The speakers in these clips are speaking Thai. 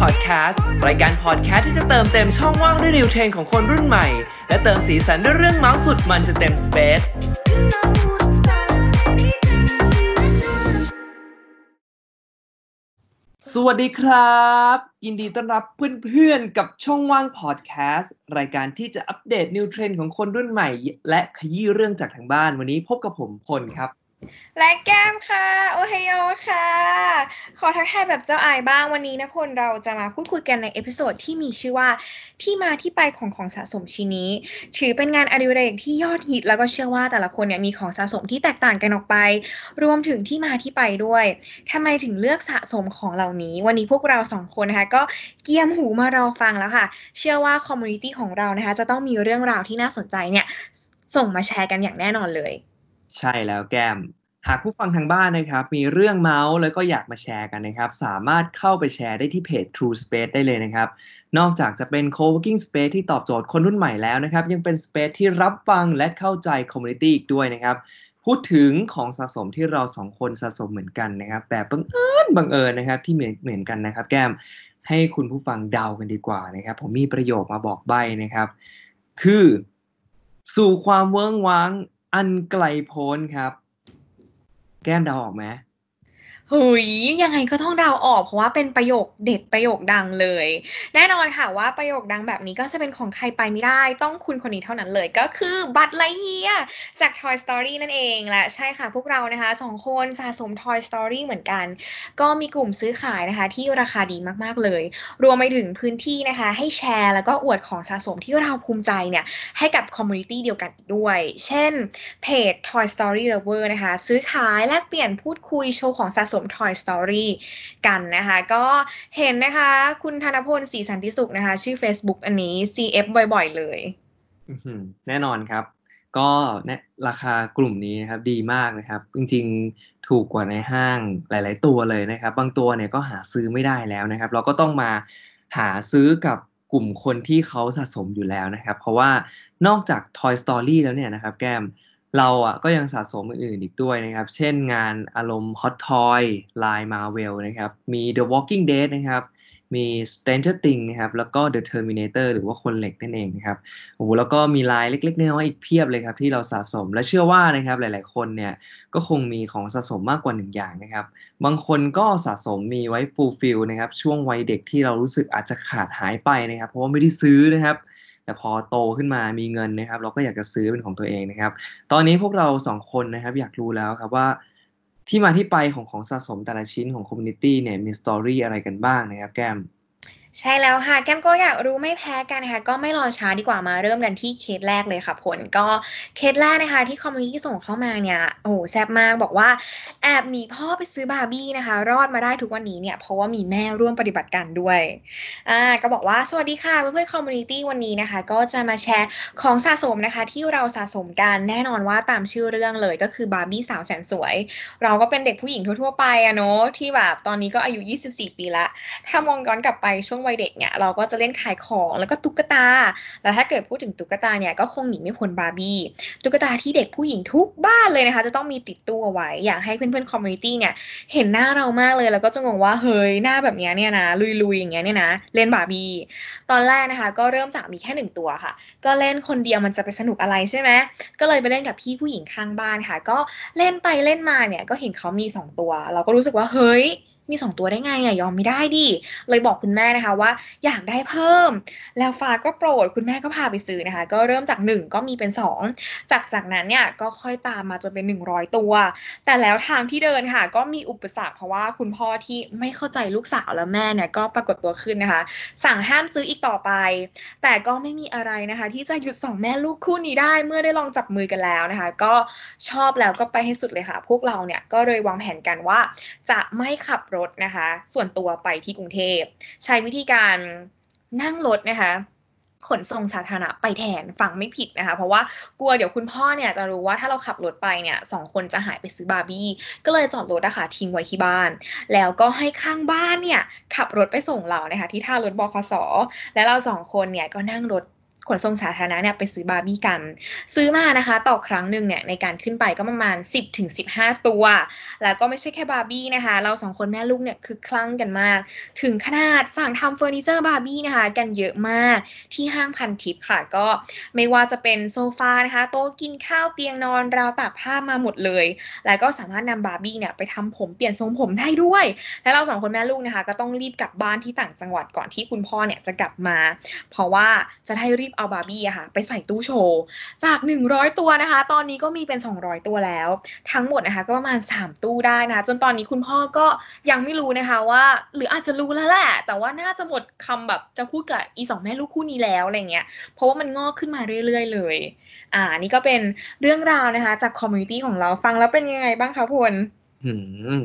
Podcast รายการพอดแคสต์ที่จะเติมเต็มช่องว่างด้วย new trend ของคนรุ่นใหม่ และเติมสีสันด้วยเรื่องเมาท์สุดมันจะเต็ม space สวัสดีครับ ยินดีต้อนรับเพื่อนๆ กับช่องว่างพอดแคสต์รายการที่จะอัปเดต new trend ของคนรุ่นใหม่ และขยี้เรื่องจากทางบ้านวันนี้พบกับผมพลครับ และแก้มค่ะ おはよう ค่ะ ขอทักทายแบบเจ้าอายบ้างวันนี้นะพลเราจะมาพูดคุยกันใน episode ที่มีชื่อว่าที่มาที่ไปของของสะสมชิ้นนี้ ถือเป็นงานอดิเรกที่ยอดฮิตแล้วก็เชื่อว่าแต่ละคนเนี่ยมีของสะสมที่แตกต่างกันออกไป รวมถึงที่มาที่ไปด้วยทำไมถึงเลือกสะสมของเหล่านี้ วันนี้พวกเราสองคนนะคะ ก็เกียมหูมารอฟังแล้วค่ะ เชื่อว่า community ของเรานะคะ จะต้องมีเรื่องราวที่น่าสนใจเนี่ยส่งมาแชร์กันอย่างแน่นอนเลย ใช่แล้วแก้ม หากผู้ฟังทางบ้านนะครับ มีเรื่องเมาส์แล้วก็อยากมาแชร์กันนะครับ สามารถเข้าไปแชร์ได้ที่เพจ True Space ได้เลยนะครับ นอกจากจะเป็น co-working space ที่ตอบโจทย์คนรุ่นใหม่แล้วนะครับ ยังเป็น space ที่รับฟังและเข้าใจ community อีกด้วยนะครับ พูดถึงของสะสมที่เราสองคนสะสมเหมือนกันนะครับ แบบบังเอิญบังเอิญนะครับที่เหมือนเหมือนกันนะครับ แก้มให้คุณผู้ฟังเดากันดีกว่านะครับ ผมมีประโยคมาบอกใบ้นะครับ คือ สู่ความเวิ้งว้างอันไกลโพ้นครับ แก้มเดาออกไหม หุยยังไงก็ต้องเดาออกเพราะว่าเป็นประโยคเด็ดประโยคดังเลย แน่นอนค่ะว่าประโยคดังแบบนี้ก็จะเป็นของใครไปไม่ได้ ต้องคุณคนนี้เท่านั้นเลย ก็คือบัตไลเฮียจาก Toy Story นั่นเองและใช่ค่ะพวกเรานะคะสองคนสะสม Toy Story เหมือนกัน ก็มีกลุ่มซื้อขายนะคะ ที่ราคาดีมากๆเลย รวมไปถึงพื้นที่นะคะ ให้แชร์แล้วก็อวดของสะสมที่เราภูมิใจเนี่ยให้กับ community เดียวกันอีกด้วย เช่นเพจ Toy Story Lover นะคะ ซื้อขายแลกเปลี่ยนพูดคุยโชว์ของสะสม Toy Story กันนะคะ ก็เห็นนะคะ คุณธนพลศรีสันติสุขนะคะ ชื่อ Facebook อันนี้ CF บ่อยๆ เลยแน่นอนครับ ก็เนี่ยราคากลุ่มนี้นะครับดีมากนะครับ จริงๆถูกกว่าในห้างหลาย ๆ ตัวเลยนะครับ บางตัวเนี่ยก็หาซื้อไม่ได้แล้วนะครับ เราก็ต้องมาหาซื้อกับกลุ่มคนที่เขาสะสมอยู่แล้วนะครับ เพราะว่านอกจาก Toy Story แล้วเนี่ยนะครับ แก้ม เราอะก็ยังสะสมอื่นๆอีกด้วยนะครับ เช่นงานอารมณ์ Hot Toy ลาย Marvel นะครับ มี The Walking Dead นะครับมี Stranger Things นะครับ แล้วก็ The Terminator หรือว่าคนเหล็กนั่นเองนะครับโอ้โหแล้วก็มีลายเล็กๆน้อยๆอีกเพียบเลยครับที่เราสะสมและเชื่อว่านะครับหลายๆคนเนี่ยก็คงมีของสะสมมากกว่าหนึ่งอย่างนะครับ บางคนก็สะสมมีไว้ fulfill นะครับช่วงวัยเด็กที่เรารู้สึกอาจจะขาดหายไปนะครับ เพราะว่าไม่ได้ซื้อนะครับ แต่พอโตขึ้นมามีเงินนะครับ เราก็อยากจะซื้อเป็นของตัวเองนะครับ ตอนนี้พวกเราสองคนนะครับ อยากรู้แล้วครับว่าที่มาที่ไปของของสะสมแต่ละชิ้นของ community เนี่ยมี story อะไรกันบ้างนะครับ แก้ม ใช่แล้วค่ะ แก้มก็อยากรู้ไม่แพ้กันนะคะ ก็ไม่รอช้าดีกว่ามาเริ่มกันที่เคสแรกเลยค่ะ พลก็เคสแรกนะคะ ที่ community ส่งเข้ามาเนี่ยโอ้โหแซ่บมากบอกว่าแอบหนีพ่อไปซื้อบาร์บี้นะคะ รอดมาได้ทุกวันนี้เนี่ยเพราะว่ามีแม่ร่วมปฏิบัติการด้วยอ่าก็บอกว่าสวัสดีค่ะเพื่อนๆ community วันนี้นะคะ ก็จะมาแชร์ของสะสมนะคะ ที่เราสะสมกันแน่นอนว่าตามชื่อเรื่องเลยก็คือบาร์บี้สาวแสนสวย เราก็เป็นเด็กผู้หญิงทั่วๆไปอะเนาะที่แบบตอนนี้ก็อายุ 24 ปีละถ้ามองย้อนกลับไปช่วงวัยเด็กเนี่ยเราก็จะเล่นขายของแล้วก็ตุ๊กตา แล้วถ้าเกิดพูดถึงตุ๊กตาเนี่ยก็คงหนีไม่พ้นบาร์บี้ตุ๊กตาที่เด็กผู้หญิงทุกบ้านเลยนะคะ จะต้องมีติดตู้เอาไว้ อยากให้เพื่อนๆ community เนี่ยเห็นหน้าเรามากเลย แล้วก็จะงงว่าเฮ้ยหน้าแบบนี้เนี่ยนะลุยๆอย่างเงี้ยเนี่ยนะเล่นบาร์บี้ตอนแรกนะคะ ก็เริ่มจากมีแค่หนึ่งตัวค่ะ ก็เล่นคนเดียวมันจะไปสนุกอะไรใช่ไหมก็เลยไปเล่นกับพี่ผู้หญิงข้างบ้านค่ะ ก็เล่นไปเล่นมาเนี่ยก็เห็นเขามีสองตัว เราก็รู้สึกว่าเฮ้ย มีสองตัวได้ไงอะยอมไม่ได้ดิเลยบอกคุณแม่นะคะว่าอยากได้เพิ่ม แล้วฟ้าก็โปรดคุณแม่ก็พาไปซื้อนะคะ ก็เริ่มจากหนึ่งก็มีเป็นสองจากจากนั้นเนี่ยก็ค่อยตามมาจนเป็นหนึ่งร้อยตัว แต่แล้วทางที่เดินค่ะ ก็มีอุปสรรคเพราะว่าคุณพ่อที่ไม่เข้าใจลูกสาวและแม่เนี่ยก็ปรากฏตัวขึ้นนะคะ สั่งห้ามซื้ออีกต่อไป แต่ก็ไม่มีอะไรนะคะ ที่จะหยุดสองแม่ลูกคู่นี้ได้เมื่อได้ลองจับมือกันแล้วนะคะ ก็ชอบแล้วก็ไปให้สุดเลยค่ะ พวกเราเนี่ยก็เลยวางแผนกันว่าจะไม่ขับรถนะคะ ส่วนตัวไปที่กรุงเทพ ใช้วิธีการนั่งรถนะคะ ขนส่งสาธารณะไปแทนฟังไม่ผิดนะคะ เพราะว่ากลัวเดี๋ยวคุณพ่อเนี่ยจะรู้ว่าถ้าเราขับรถไปเนี่ยสองคนจะหายไปซื้อบาร์บี้ ก็เลยจอดรถนะคะทิ้งไว้ที่บ้าน แล้วก็ให้ข้างบ้านเนี่ยขับรถไปส่งเรานะคะ ที่ท่ารถบคส และเราสองคนเนี่ยก็นั่งรถ ขนส่งสาธารณะเนี่ยไปซื้อบาร์บี้กัน ซื้อมานะคะ ต่อครั้งหนึ่งเนี่ยในการขึ้นไปก็ประมาณ 10ถึงตัว แล้วก็ไม่ใช่แค่บาร์บี้นะคะ เราสองคนแม่ลูกเนี่ยคือคลั่งกันมาก ถึงขนาดสั่งทำเฟอร์นิเจอร์บาร์บี้นะคะ กันเยอะมากที่ห้างพันทิปค่ะ ก็ไม่ว่าจะเป็นโซฟานะคะ โต๊ะกินข้าวเตียงนอนราวตากผ้ามาหมดเลย แล้วก็สามารถนำบาร์บี้เนี่ยไปทำผมเปลี่ยนทรงผมได้ด้วย และเราสองคนแม่ลูกนะคะ ก็ต้องรีบกลับบ้านที่ต่างจังหวัดก่อนที่คุณพ่อเนี่ยจะกลับมา เพราะว่าจะได้รีบเอาบาร์บี้อะค่ะ ไปใส่ตู้โชว์ จาก 100 ตัวนะคะ ตอนนี้ก็มีเป็น 200 ตัวแล้ว ทั้งหมดนะคะ ก็ประมาณ 3 ตู้ได้นะ จนตอนนี้คุณพ่อก็ยังไม่รู้นะคะว่า หรืออาจจะรู้แล้วแหละ แต่ว่าน่าจะหมดคำแบบจะพูดกับอีสองแม่ลูกคู่นี้แล้วอะไรเงี้ย เพราะว่ามันงอกขึ้นมาเรื่อย ๆ เลย อ่า นี่ก็เป็นเรื่องราวนะคะ จาก community ของเราฟังแล้วเป็นยังไงบ้างคะพลหืม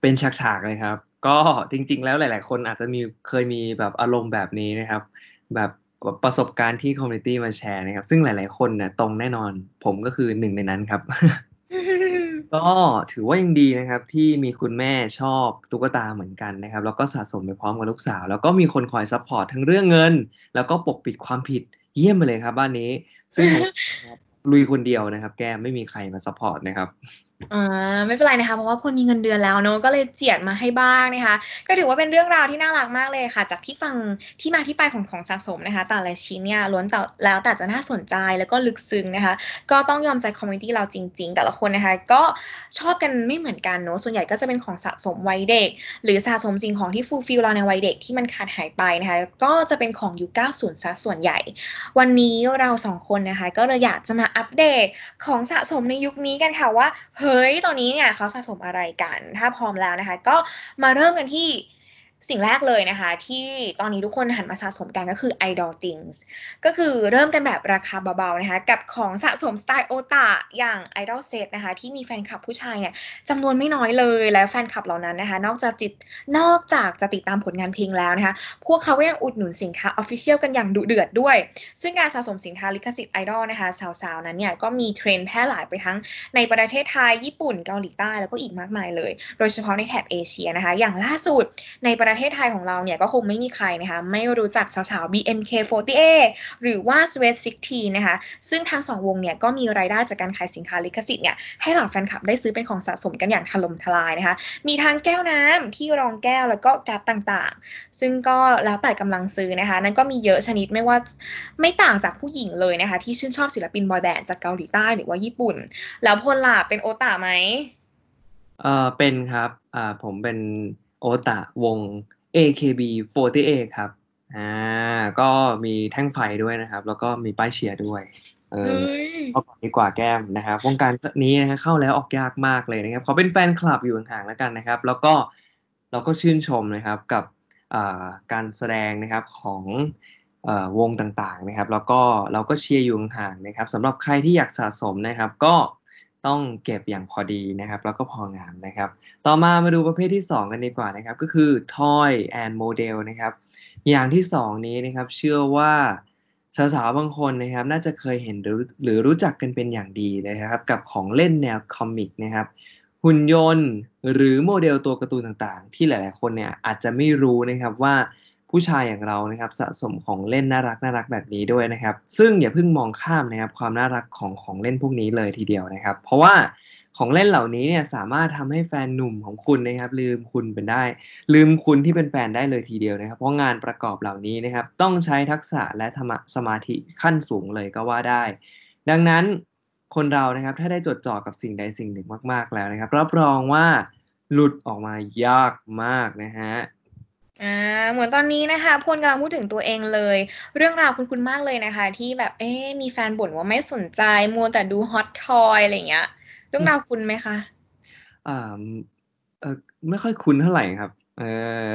เป็นฉากๆเลยครับก็จริงๆ แล้วหลาย ๆ คนอาจจะมีเคยมีแบบอารมณ์แบบนี้นะครับ แบบ ประสบการณ์ที่ community มาแชร์นะครับ ซึ่งหลาย ๆ คนเนี่ยตรงแน่นอน ผมก็คือหนึ่งในนั้นครับ ก็ถือว่ายังดีนะครับ ที่มีคุณแม่ชอบตุ๊กตาเหมือนกันนะครับ แล้วก็สะสมไปพร้อมกับลูกสาว แล้วก็มีคนคอย support ทั้งเรื่องเงิน แล้วก็ปกปิดความผิดเยี่ยมไปเลยครับ บ้านนี้ ซึ่งลุยคนเดียวนะครับ แกไม่มีใครมา support นะครับ อ่าไม่เป็นไรนะคะ เพราะว่าพลมีเงินเดือนแล้วเนอะก็เลยเจียดมาให้บ้างนะคะ ก็ถือว่าเป็นเรื่องราวที่น่ารักมากเลยค่ะ จากที่ฟังที่มาที่ไปของของสะสมนะคะ แต่ละชิ้นเนี่ยล้วนแต่แล้วแต่จะน่าสนใจแล้วก็ลึกซึ้งนะคะ ก็ต้องยอมใจ community เราจริง ๆ แต่ละคนนะคะ ก็ชอบกันไม่เหมือนกันเนอะส่วนใหญ่ก็จะเป็นของสะสมวัยเด็ก หรือสะสมสิ่งของที่ fulfill เราในวัยเด็กที่มันขาดหายไปนะคะ ก็จะเป็นของยุค90ซะส่วนใหญ่ วันนี้เราสองคนนะคะ ก็เลยอยากจะมาอัปเดตของสะสมในยุคนี้กันค่ะว่าเเฮ้ยตอนนี้เนี่ยเขาสะสมอะไรกัน ถ้าพร้อมแล้วนะคะ ก็มาเริ่มกันที่ สิ่งแรกเลยนะคะ ที่ตอนนี้ทุกคนหันมาสะสมกันก็คือ Idol Things ก็คือเริ่มกันแบบราคาเบาๆนะคะ กับของสะสมสไตล์โอตาอย่าง Idol Set นะคะ ที่มีแฟนคลับผู้ชายเนี่ยจำนวนไม่น้อยเลย และแฟนคลับเหล่านั้นนะคะ นอกจากจิตนอกจากจะติดตามผลงานเพลงแล้วนะคะ พวกเขาก็ยังอุดหนุนสินค้า Official กันอย่างดุเดือดด้วย ซึ่งการสะสมสินค้าลิขสิทธิ์ไอดอลนะคะสาวๆนั้นเนี่ยก็มีเทรนด์แพร่หลายไปทั้งในประเทศไทยญี่ปุ่นเกาหลีใต้แล้วก็อีกมากมายเลย โดยเฉพาะในแถบเอเชียนะคะ อย่างล่าสุดในประประเทศไทยของเราเนี่ยก็คงไม่มีใครนะคะ ไม่รู้จักสาวๆ BNK48 หรือว่า Sweet 16นะคะ ซึ่งทั้งสองวงเนี่ยก็มีรายได้จากการขายสินค้าลิขสิทธิ์เนี่ยให้เหล่าแฟนคลับได้ซื้อเป็นของสะสมกันอย่างถล่มทลายนะคะ มีทั้งแก้วน้ำที่รองแก้วแล้วก็การ์ดต่างๆ ซึ่งก็แล้วแต่กำลังซื้อนะคะ นั่นก็มีเยอะชนิดไม่ว่าไม่ต่างจากผู้หญิงเลยนะคะ ที่ชื่นชอบศิลปินบอยแบนด์จากเกาหลีใต้หรือว่าญี่ปุ่น แล้วพลล่ะเป็นโอตาไหมเออเป็นครับอ่าผมเป็น โอตะวง AKB48 ครับอ่าก็มีแท่งไฟด้วยนะครับ แล้วก็มีป้ายเชียร์ด้วย เออเฮ้ยเข้าก่อนดีกว่าแก้มนะครับวงการนี้นะฮะเข้าแล้วออกยากมากเลยนะครับเขาเป็นแฟนคลับอยู่ห่างๆแล้วกันนะครับ แล้วก็เราก็ชื่นชมนะครับกับอ่าการแสดงนะครับของเอ่อวงต่างๆนะครับ แล้วก็เราก็เชียร์อยู่ห่างๆนะครับสำหรับใครที่อยากสะสมนะครับ ก็ ต้องเก็บอย่างพอดีนะครับ แล้วก็พองามนะครับ ต่อมามาดูประเภทที่ 2 กันดีกว่านะครับ ก็คือ toy and model นะครับ อย่างที่ 2 นี้นะครับ เชื่อว่าสาวๆบางคนนะครับ น่าจะเคยเห็นหรือหรือรู้จักกันเป็นอย่างดีเลยนะครับ กับของเล่นแนวคอมิกนะครับ หุ่นยนต์หรือโมเดลตัวการ์ตูนต่างๆ ที่หลายๆคนเนี่ยอาจจะไม่รู้นะครับว่า ผู้ชายอย่างเรานะครับสะสมของเล่นน่ารักน่ารักแบบนี้ด้วยนะครับ ซึ่งอย่าเพิ่งมองข้ามนะครับความน่ารักของของเล่นพวกนี้เลยทีเดียวนะครับ เพราะว่าของเล่นเหล่านี้เนี่ยสามารถทำให้แฟนหนุ่มของคุณนะครับ ลืมคุณเป็นได้ ลืมคุณที่เป็นแฟนได้เลยทีเดียวนะครับ เพราะงานประกอบเหล่านี้นะครับ ต้องใช้ทักษะและธรรมสมาธิขั้นสูงเลยก็ว่าได้ ดังนั้นคนเรานะครับถ้าได้จดจ่อกับสิ่งใดสิ่งหนึ่งมาก ๆแล้วนะครับ รับรองว่าหลุดออกมายากมากนะฮะ อ่า เหมือนตอนนี้นะคะพลกำลังพูดถึงตัวเองเลย เรื่องราวคุณคุณมากเลยนะคะ ที่แบบเอ๊ะมีแฟนบ่นว่าไม่สนใจมัวแต่ดูฮอตทอยอะไรอย่างเงี้ย เรื่องราวคุณไหมคะ อ่าเออไม่ค่อยคุ้นเท่าไหร่ครับ เออ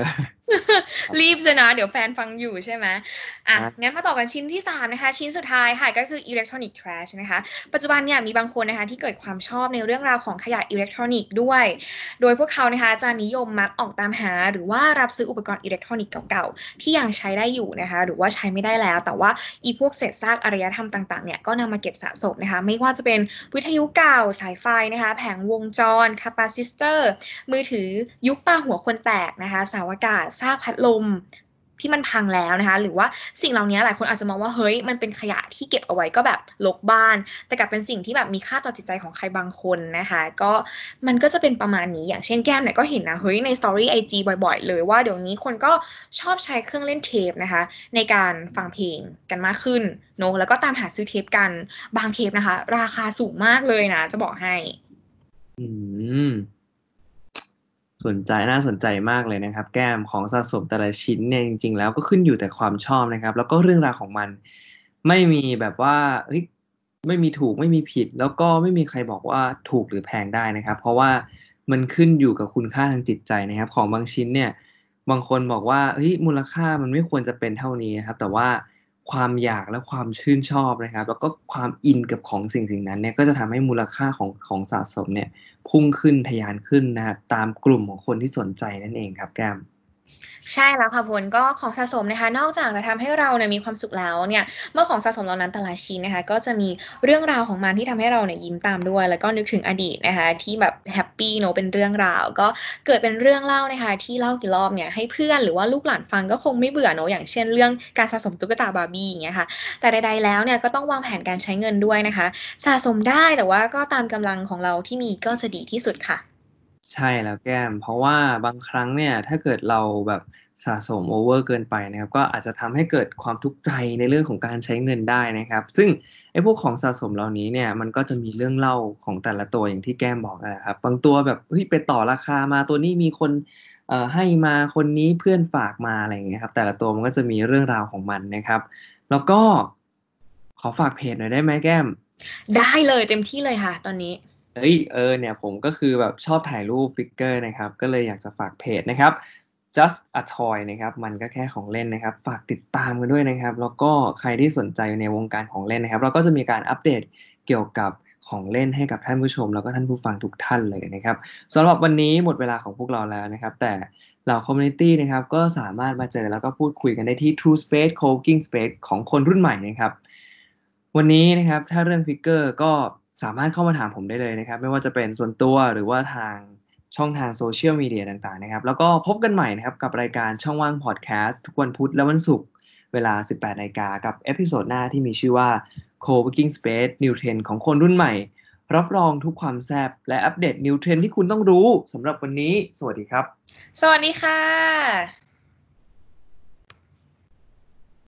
รีบชนะ เดี๋ยวแฟนฟังอยู่ใช่ไหมอะครับงั้นมาต่อกันชิ้นที่ 3 นะคะ ชิ้นสุดท้ายค่ะก็คือ electronic trash นะคะ ปัจจุบันเนี่ยมีบางคนนะคะที่เกิดความชอบในเรื่องราวของขยะอิเล็กทรอนิกส์ด้วย โดยพวกเขานะคะจะนิยมมักออกตามหา หรือว่ารับซื้ออุปกรณ์อิเล็กทรอนิกส์เก่าๆ ที่ยังใช้ได้อยู่นะคะ หรือว่าใช้ไม่ได้แล้ว แต่ว่าอีพวกเศษซากอารยธรรมต่างๆเนี่ยก็นำมาเก็บสะสมนะคะ ไม่ว่าจะเป็นวิทยุเก่าสายไฟนะคะ แผงวงจร capacitor มือถือยุคปาหัวคนแตกนะคะเสาวอากาศซากพัดลมที่มันพังแล้วนะคะ หรือว่าสิ่งเหล่านี้หลายคนอาจจะมองว่าเฮ้ยมันเป็นขยะที่เก็บเอาไว้ก็แบบลกบ้าน แต่กลับเป็นสิ่งที่แบบมีค่าต่อจิตใจของใครบางคนนะคะ ก็มันก็จะเป็นประมาณนี้อย่างเช่นแก้มเนี่ยก็เห็นนะเฮ้ยในสตอรี่ไอจีบ่อยๆ เลยว่าเดี๋ยวนี้คนก็ชอบใช้เครื่องเล่นเทปนะคะ ในการฟังเพลงกันมากขึ้นเนอะแล้วก็ตามหาซื้อเทปกันบางเทปนะคะ ราคาสูงมากเลยนะ จะบอกให้ อืม สนใจน่าสนใจมากเลยนะครับ แก้มของสะสมแต่ละชิ้นเนี่ยจริง ๆ แล้วก็ขึ้นอยู่แต่ความชอบนะครับ แล้วก็เรื่องราวของมัน ไม่มีแบบว่าเฮ้ยไม่มีถูกไม่มีผิด แล้วก็ไม่มีใครบอกว่าถูกหรือแพงได้นะครับ เพราะว่ามันขึ้นอยู่กับคุณค่าทางจิตใจนะครับ ของบางชิ้นเนี่ย บางคนบอกว่าเฮ้ยมูลค่ามันไม่ควรจะเป็นเท่านี้นะครับ แต่ว่า ความอยากและความชื่นชอบนะครับ แล้วก็ความอินกับของสิ่งสิ่งนั้นเนี่ยก็จะทำให้มูลค่าของของสะสมเนี่ยพุ่งขึ้นทะยานขึ้นนะครับตามกลุ่มของคนที่สนใจนั่นเองครับแก้ม ใช่แล้วค่ะพลก็ของสะสมนะคะ นอกจากจะทำให้เราเนี่ยมีความสุขแล้วเนี่ย เมื่อของสะสมเหล่านั้นแต่ละชิ้นนะคะ ก็จะมีเรื่องราวของมันที่ทำให้เราเนี่ยยิ้มตามด้วย แล้วก็นึกถึงอดีตนะคะ ที่แบบแฮปปี้เนอะเป็นเรื่องราว ก็เกิดเป็นเรื่องเล่านะคะ ที่เล่ากี่รอบเนี่ยให้เพื่อนหรือว่าลูกหลานฟังก็คงไม่เบื่อเนอะอย่างเช่น เรื่องการสะสมตุ๊กตาบาร์บี้อย่างเงี้ยค่ะ แต่ใด ๆ แล้วเนี่ยก็ต้องวางแผนการใช้เงินด้วยนะคะ สะสมได้แต่ว่าก็ตามกำลังของเราที่มีก็จะดีที่สุดค่ะ ใช่แล้วแก้ม เพราะว่าบางครั้งเนี่ยถ้าเกิดเราแบบสะสมโอเวอร์เกินไปนะครับก็อาจจะทำให้เกิดความทุกข์ใจในเรื่องของการใช้เงินได้นะครับ ซึ่งไอ้พวกของสะสมเหล่านี้เนี่ยมันก็จะมีเรื่องเล่าของแต่ละตัวอย่างที่แก้มบอกนะครับ บางตัวแบบเฮ้ยไปต่อราคามาตัวนี้มีคนเอ่อให้มาคนนี้เพื่อนฝากมาอะไรอย่างเงี้ยครับ แต่ละตัวมันก็จะมีเรื่องราวของมันนะครับ แล้วก็ขอฝากเพจหน่อยได้ไหมแก้ม ได้เลยเต็มที่เลยค่ะ ตอนนี้ เอ้ยเออเนี่ยผมก็คือแบบชอบถ่ายรูปฟิกเกอร์นะครับ ก็เลยอยากจะฝากเพจนะครับ just a toy นะครับ มันก็แค่ของเล่นนะครับ ฝากติดตามกันด้วยนะครับ แล้วก็ใครที่สนใจในวงการของเล่นนะครับ เราก็จะมีการอัปเดตเกี่ยวกับของเล่นให้กับท่านผู้ชม แล้วก็ท่านผู้ฟังทุกท่านเลยนะครับสำหรับวันนี้หมดเวลาของพวกเราแล้วนะครับ แต่เหล่า community นะครับ ก็สามารถมาเจอแล้วก็พูดคุยกันได้ที่ True Space Co-working Space ของคนรุ่นใหม่นะครับ วันนี้นะครับถ้าเรื่อง figure ก็ สามารถเข้ามาถามผมได้เลยนะครับ ไม่ว่าจะเป็นส่วนตัวหรือว่าทางช่องทางโซเชียลมีเดียต่างๆนะครับ แล้วก็พบกันใหม่นะครับ กับรายการช่องว่างพอดแคสต์ทุกวันพุธและวันศุกร์เวลา 18นาฬิกากับ episode หน้าที่มีชื่อว่า Co-working Space New Trend ของคนรุ่นใหม่ รับรองทุกความแซ่บและอัปเดต New Trend ที่คุณต้องรู้สำหรับวันนี้ สวัสดีครับ สวัสดีค่ะ